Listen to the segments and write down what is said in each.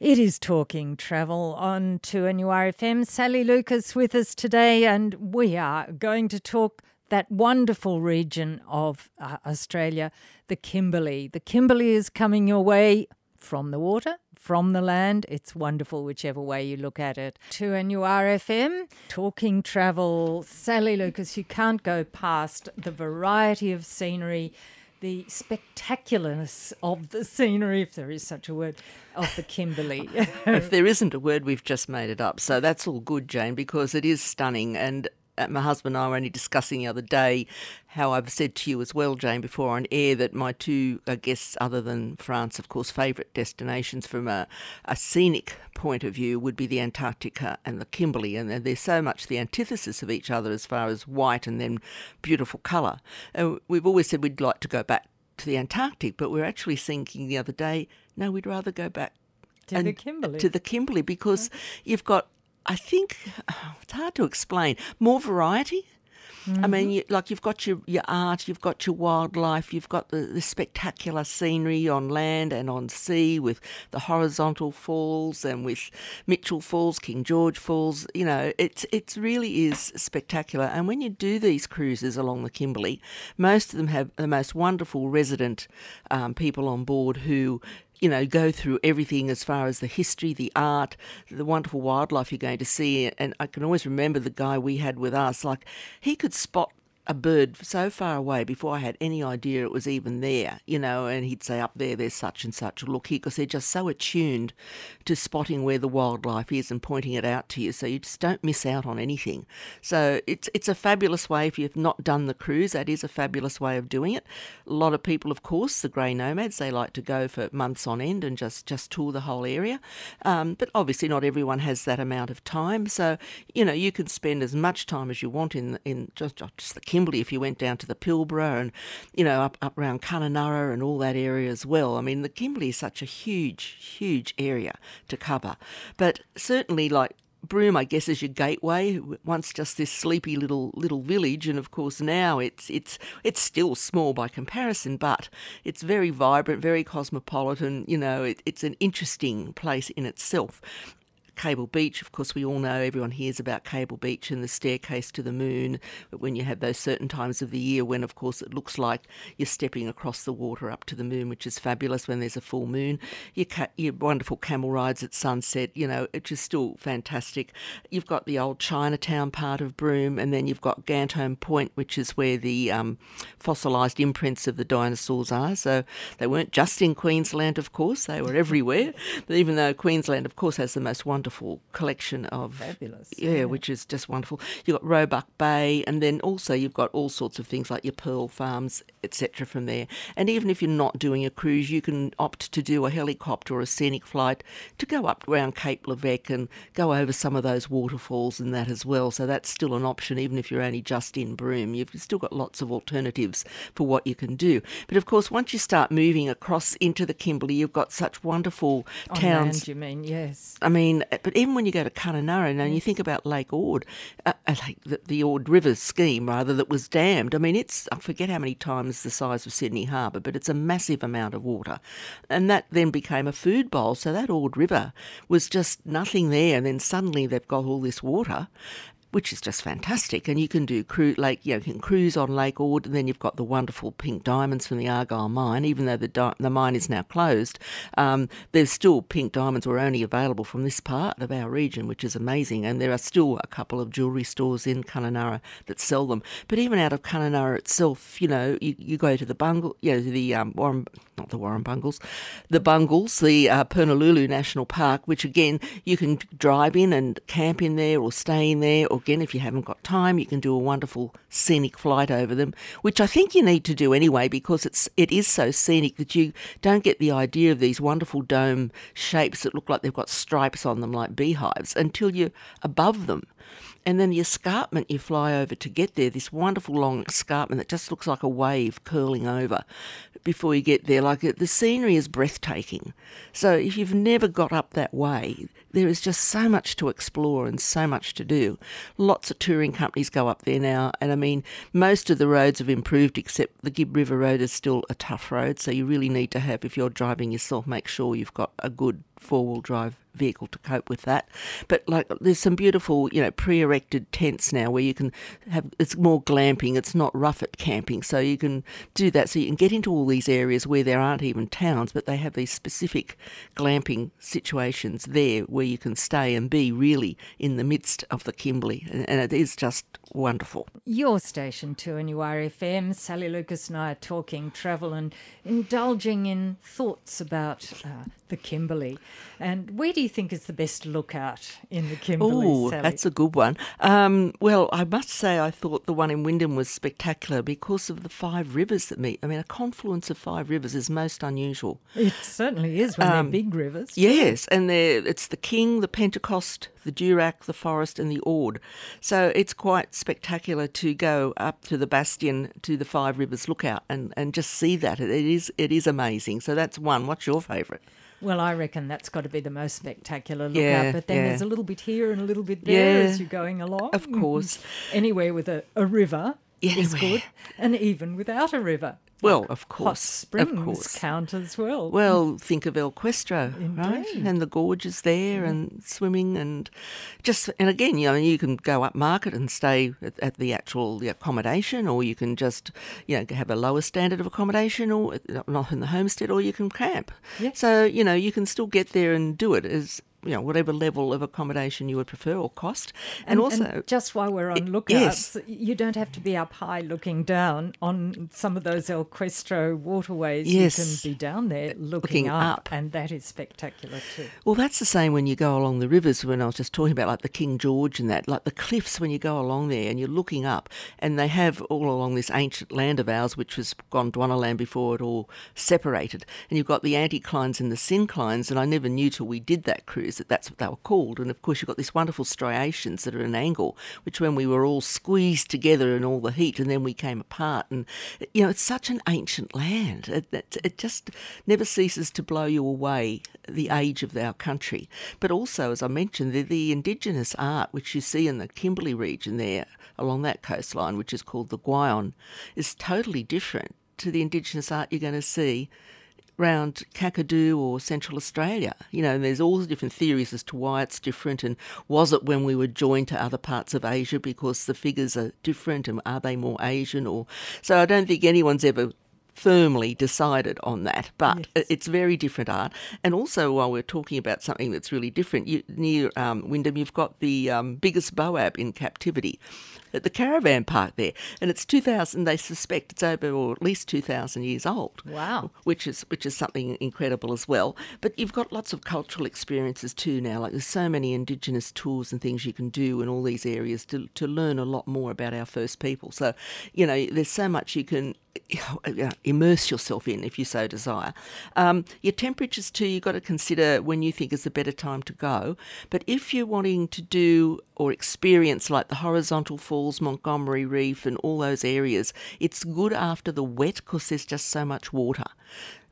It is Talking Travel on 2NURFM. Sally Lucas with us today, and we are going to talk that wonderful region of uh, Australia, the Kimberley. The Kimberley is coming your way from the water, from the land. It's wonderful, whichever way you look at it. 2NURFM, Talking Travel. Sally Lucas, you can't go past the variety of scenery the spectacularness of the scenery, if there is such a word, of the Kimberley. if there isn't a word, we've just made it up. So that's all good, Jane, because it is stunning. And my husband and I were only discussing the other day how I've said to you as well, Jane, before on air that my two uh, guests, other than France, of course, favourite destinations from a, a, scenic point of view would be the Antarctica and the Kimberley. And they're so much the antithesis of each other as far as white and then beautiful colour. And we've always said we'd like to go back to the Antarctic, but we are actually thinking the other day, no, we'd rather go back to the Kimberley. To the Kimberley because you've got I think it's hard to explain. More variety. Mm-hmm. I mean, mm-hmm. you, like you've got your, your art, you've got your wildlife, you've got the, the spectacular scenery on land and on sea with the horizontal falls and with Mitchell Falls, King George Falls. You know, it's it really is spectacular. And when you do these cruises along the Kimberley, most of them have the most wonderful resident um, people on board who you know, go through everything as far as the history, the art, the wonderful wildlife you're going to see. And I can always remember the guy we had with us, like, he could spot a bird so far away before I had any idea it was even there, you know, and he'd say, up there, there's such and such. Look here, because they're just so attuned to spotting where the wildlife is and pointing it out to you, so you just don't miss out on anything. So it's it's a fabulous way if you've not done the cruise. That is a fabulous way of doing it. A lot of people, of course, the grey nomads, they like to go for months on end and just just tour the whole area. Um, but obviously, not everyone has that amount of time. So you know, you can spend as much time as you want in in just just the Kimberley if you went down to the Pilbara and, you know, up, up around Kununurra and all that area as well. I mean, the Kimberley is such a huge, huge area to cover. But certainly, like Broome, I guess, is your gateway. Once just this sleepy little little village, and of course now it's it's it's still small by comparison, but it's very vibrant, very cosmopolitan. You know, it, it's an interesting place in itself. Cable Beach, of course, we all know everyone hears about Cable Beach and the staircase to the moon. But when you have those certain times of the year when, of course, it looks like you're stepping across the water up to the moon, which is fabulous when there's a full moon. Your, ca- your wonderful camel rides at sunset, you know, it's just still fantastic. You've got the old Chinatown part of Broome, and then you've got Gantheaume Point, which is where the um, fossilised imprints of the dinosaurs are. So they weren't just in Queensland, of course, they were everywhere. but even though Queensland, of course, has the most wonderful wonderful collection of fabulous, yeah, yeah, which is just wonderful. You've got Roebuck Bay, and then also you've got all sorts of things like your pearl farms, etc. From there, and even if you're not doing a cruise, you can opt to do a helicopter or a scenic flight to go up around Cape Leveque and go over some of those waterfalls and that as well. So that's still an option, even if you're only just in Broome. You've still got lots of alternatives for what you can do. But of course, once you start moving across into the Kimberley, you've got such wonderful On towns. Land, you mean yes? I mean, but even when you go to Kununurra and you think about Lake Ord, uh, uh, like the, the Ord River scheme rather that was dammed. I mean, it's I forget how many times the size of Sydney Harbour, but it's a massive amount of water, and that then became a food bowl. So that Ord River was just nothing there, and then suddenly they've got all this water, which is just fantastic. And you can do cruise, like you, know, you can cruise on Lake Ord, and then you've got the wonderful pink diamonds from the Argyle mine. Even though the di- the mine is now closed, um, there's still pink diamonds were only available from this part of our region, which is amazing. And there are still a couple of jewellery stores in Kununurra that sell them. But even out of Kununurra itself, you know, you, you go to the Bungle, you know, the um, Warren, not the Warren Bungles, the Bungles, the uh, Purnululu National Park, which again you can drive in and camp in there or stay in there or again, if you haven't got time, you can do a wonderful scenic flight over them, which I think you need to do anyway because it's it is so scenic that you don't get the idea of these wonderful dome shapes that look like they've got stripes on them like beehives until you're above them. And then the escarpment you fly over to get there, this wonderful long escarpment that just looks like a wave curling over before you get there. Like uh, the scenery is breathtaking. So if you've never got up that way, there is just so much to explore and so much to do. Lots of touring companies go up there now, and I mean, most of the roads have improved, except the Gibb River Road is still a tough road. So you really need to have, if you're driving yourself, make sure you've got a good four wheel drive vehicle to cope with that. But like, there's some beautiful, you know, pre-erected tents now where you can have. It's more glamping. It's not rough at camping, so you can do that. So you can get into all these areas where there aren't even towns, but they have these specific glamping situations there where you can stay and be really in the midst of the Kimberley, and it is just wonderful. Your station, 2NURFM. Sally Lucas and I are talking travel and indulging in thoughts about uh, the Kimberley. And where do you think is the best lookout in the Kimberley? Oh, that's a good one. Um, well, I must say, I thought the one in Wyndham was spectacular because of the five rivers that meet. I mean, a confluence of five rivers is most unusual. It certainly is when um, they're big rivers. Yes, and it's the King, the Pentecost, the Durack, the Forest, and the Ord. So it's quite spectacular to go up to the bastion to the Five Rivers Lookout and, and just see that. It is it is amazing. So that's one. What's your favourite? Well, I reckon that's got to be the most spectacular lookout. Yeah, but then yeah. there's a little bit here and a little bit there yeah, as you're going along. Of course. Anywhere with a, a river Anywhere. is good, and even without a river. Well, of course, hot springs of course. count as well. Well, think of El Questro, Indeed. right? And the gorges there, mm. and swimming, and just and again, you know, you can go up market and stay at, at the actual the accommodation, or you can just you know have a lower standard of accommodation, or not in the homestead, or you can camp. Yeah. So you know you can still get there and do it as you know whatever level of accommodation you would prefer or cost. And, and also and just while we're on lookouts yes. you don't have to be up high looking down on some of those El Questro waterways. Yes. you can be down there uh, looking, looking up, up, and that is spectacular too. Well that's the same when you go along the rivers when I was just talking about like the King George and that like the cliffs when you go along there and you're looking up and they have all along this ancient land of ours which was Gondwana land before it all separated. And you've got the anticlines and the synclines and I never knew till we did that cruise that that's what they were called. And of course, you've got these wonderful striations that are an angle, which when we were all squeezed together in all the heat and then we came apart. And, you know, it's such an ancient land. It, it, it just never ceases to blow you away, the age of our country. But also, as I mentioned, the, the indigenous art, which you see in the Kimberley region there along that coastline, which is called the Gwion, is totally different to the indigenous art you're going to see around Kakadu or Central Australia. You know, there's all the different theories as to why it's different and was it when we were joined to other parts of Asia because the figures are different and are they more Asian or so I don't think anyone's ever firmly decided on that, but yes. it's very different art. And also, while we're talking about something that's really different, you, near um, Wyndham, you've got the um, biggest boab in captivity at the caravan park there, and it's 2,000. They suspect it's over or at least 2,000 years old. Wow, which is which is something incredible as well. But you've got lots of cultural experiences too now. Like there's so many Indigenous tours and things you can do in all these areas to to learn a lot more about our first people. So, you know, there's so much you can immerse yourself in if you so desire. Um, your temperatures too, you've got to consider when you think is the better time to go. But if you're wanting to do or experience like the horizontal falls, Montgomery Reef, and all those areas, it's good after the wet because there's just so much water.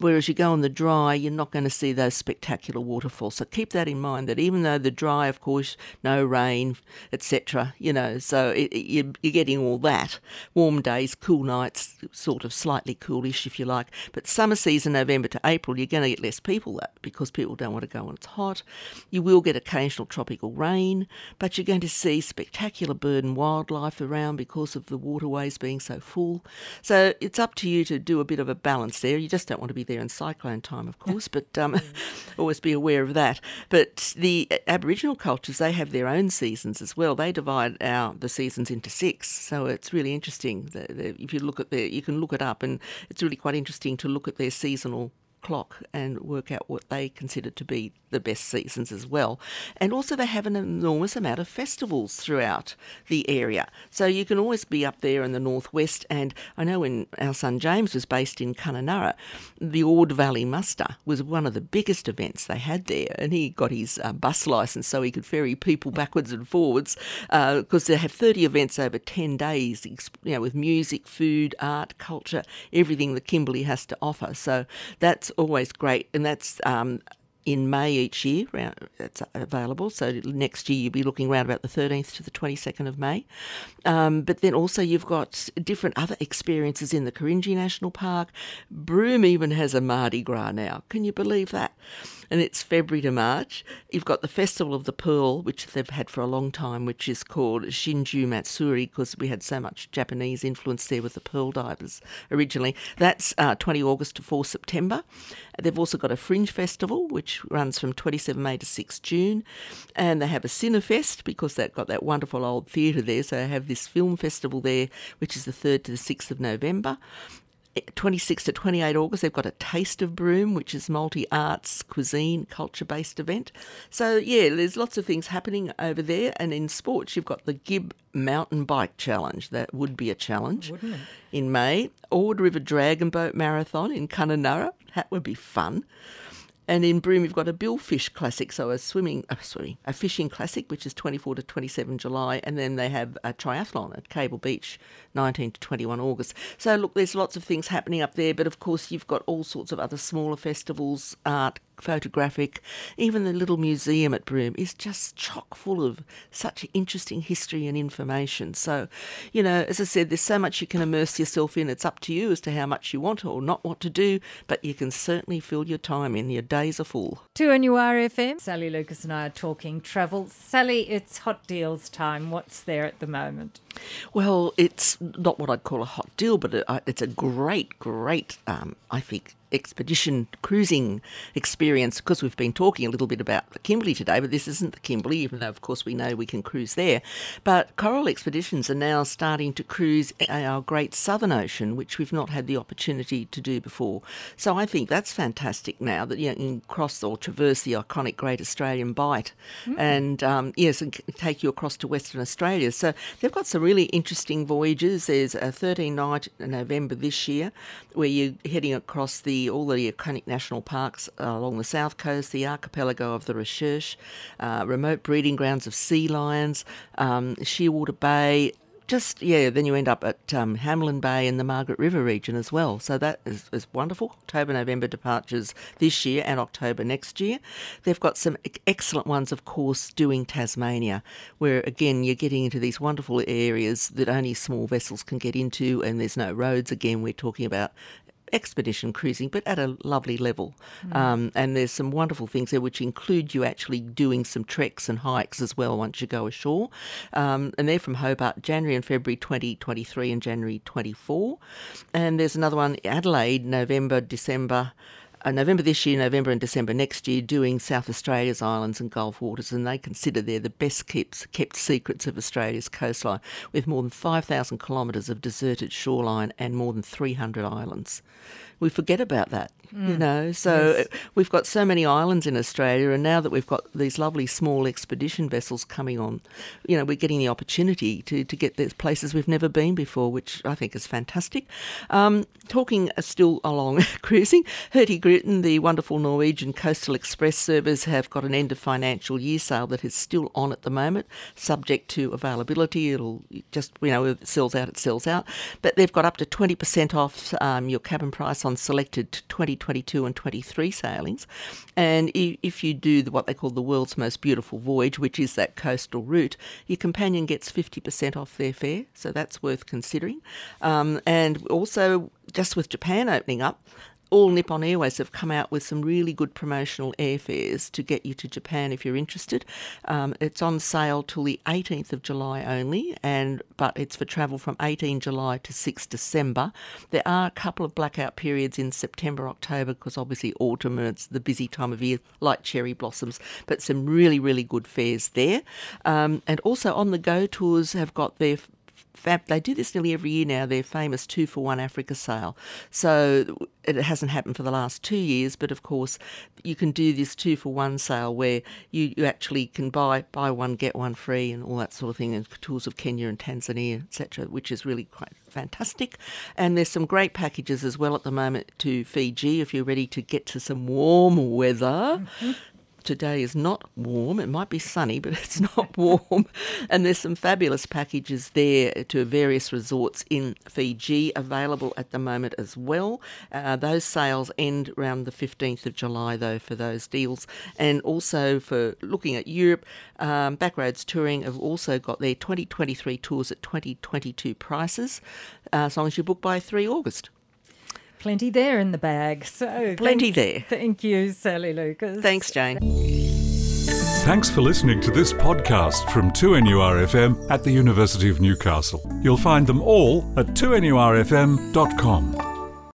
Whereas you go on the dry, you're not going to see those spectacular waterfalls. So keep that in mind. That even though the dry, of course, no rain, etc. You know, so it, it, you're getting all that. Warm days, cool nights, sort of slightly coolish if you like. But summer season, November to April, you're going to get less people that because people don't want to go when it's hot. You will get occasional tropical rain, but you're going to see spectacular bird and wildlife around because of the waterways being so full. So it's up to you to do a bit of a balance there. You just don't want to be there in cyclone time, of course, but um, always be aware of that. But the Aboriginal cultures, they have their own seasons as well. They divide our the seasons into six, so it's really interesting. The, the, if you look at their, you can look it up, and it's really quite interesting to look at their seasonal clock and work out what they consider to be the best seasons as well. And also, they have an enormous amount of festivals throughout the area. So you can always be up there in the northwest. And I know when our son James was based in Kununurra, the Ord Valley Muster was one of the biggest events they had there. And he got his uh, bus license so he could ferry people backwards and forwards because uh, they have 30 events over 10 days, you know, with music, food, art, culture, everything that Kimberley has to offer. So that's always great. And that's um, in May each year. It's available. So next year you'll be looking around about the 13th to the 22nd of May. Um, but then also you've got different other experiences in the Karijini National Park. Broome even has a Mardi Gras now. Can you believe that? And it's February to March. You've got the Festival of the Pearl, which they've had for a long time, which is called Shinju Matsuri because we had so much Japanese influence there with the pearl divers originally. That's uh, 20 August to 4 September. They've also got a Fringe Festival, which runs from 27 May to 6 June. And they have a Cinefest because they've got that wonderful old theatre there. So they have this film festival there, which is the 3rd to the 6th of November. 26 to 28 August, they've got a Taste of Broome, which is multi arts, cuisine, culture based event. So, yeah, there's lots of things happening over there. And in sports, you've got the Gibb Mountain Bike Challenge. That would be a challenge in May. Ord River Dragon Boat Marathon in Kununurra. That would be fun. And in Broome, you've got a billfish classic, so a swimming, uh, swimming, a fishing classic, which is 24 to 27 July, and then they have a triathlon at Cable Beach, 19 to 21 August. So look, there's lots of things happening up there, but of course you've got all sorts of other smaller festivals, art, photographic. Even the little museum at Broome is just chock full of such interesting history and information. So, you know, as I said, there's so much you can immerse yourself in. It's up to you as to how much you want or not want to do, but you can certainly fill your time in. Your days are full. 2NURFM. Sally Lucas and I are talking travel. Sally, it's hot deals time. What's there at the moment? Well, it's not what I'd call a hot deal, but it's a great, great, um, I think, expedition cruising experience because we've been talking a little bit about the Kimberley today, but this isn't the Kimberley, even though, of course, we know we can cruise there. But Coral Expeditions are now starting to cruise our Great Southern Ocean, which we've not had the opportunity to do before. So I think that's fantastic now that you can cross or traverse the iconic Great Australian Bight mm. and, um, yes, and take you across to Western Australia. So they've got some really interesting voyages. There's a 13 night in November this year where you're heading across the all the iconic national parks uh, along the south coast, the archipelago of the Recherche, uh, remote breeding grounds of sea lions, um, Shearwater Bay, just yeah, then you end up at um, Hamelin Bay in the Margaret River region as well. So that is, is, wonderful. October, November departures this year and October next year. They've got some excellent ones, of course, doing Tasmania, where again you're getting into these wonderful areas that only small vessels can get into, and there's no roads. Again, we're talking about expedition cruising, but at a lovely level. Mm. Um, and there's some wonderful things there, which include you actually doing some treks and hikes as well once you go ashore. Um, and they're from Hobart, January and February 2023 and January 24. And there's another one, Adelaide, November, December uh, November this year, November and December next year, doing South Australia's islands and Gulf waters, and they consider they're the best kept, kept secrets of Australia's coastline, with more than 5,000 kilometres of deserted shoreline and more than 300 islands. We forget about that Mm. You know, so yes. we've got so many islands in Australia, and now that we've got these lovely small expedition vessels coming on, you know, we're getting the opportunity to, to get these places we've never been before, which I think is fantastic. Um, talking uh, still along cruising, Hurtigruten, the wonderful Norwegian coastal express service, have got an end of financial year sale that is still on at the moment, subject to availability. It'll just, you know, if it sells out, it sells out. But they've got up to 20% off um, your cabin price on selected 20 22 and 23 sailings. And if you do what they call the world's most beautiful voyage, which is that coastal route, your companion gets 50% off their fare. So that's worth considering. Um, and also, just with Japan opening up, all Nippon Airways have come out with some really good promotional airfares to get you to Japan if you're interested. Um, it's on sale till the 18th of July only, and but it's for travel from 18 July to 6 December. There are a couple of blackout periods in September, October, because obviously autumn and it's the busy time of year, like cherry blossoms. But some really, really good fares there. Um, and also on the go tours have got their fab, they do this nearly every year now, their famous two for one Africa sale. So it hasn't happened for the last two years, but of course you can do this two for one sale where you, you actually can buy buy one get one free and all that sort of thing, and tours of Kenya and Tanzania, etc., which is really quite fantastic. And there's some great packages as well at the moment to Fiji if you're ready to get to some warm weather. Mm-hmm today is not warm. It might be sunny, but it's not warm. and there's some fabulous packages there to various resorts in Fiji available at the moment as well. Uh, those sales end around the 15th of July, though, for those deals. And also for looking at Europe, um, Backroads Touring have also got their 2023 tours at 2022 prices, uh, as long as you book by 3 August. Plenty there in the bag. So Plenty thank- there. Thank you, Sally Lucas. Thanks, Jane. Thanks for listening to this podcast from 2NURFM at the University of Newcastle. You'll find them all at 2NURFM.com.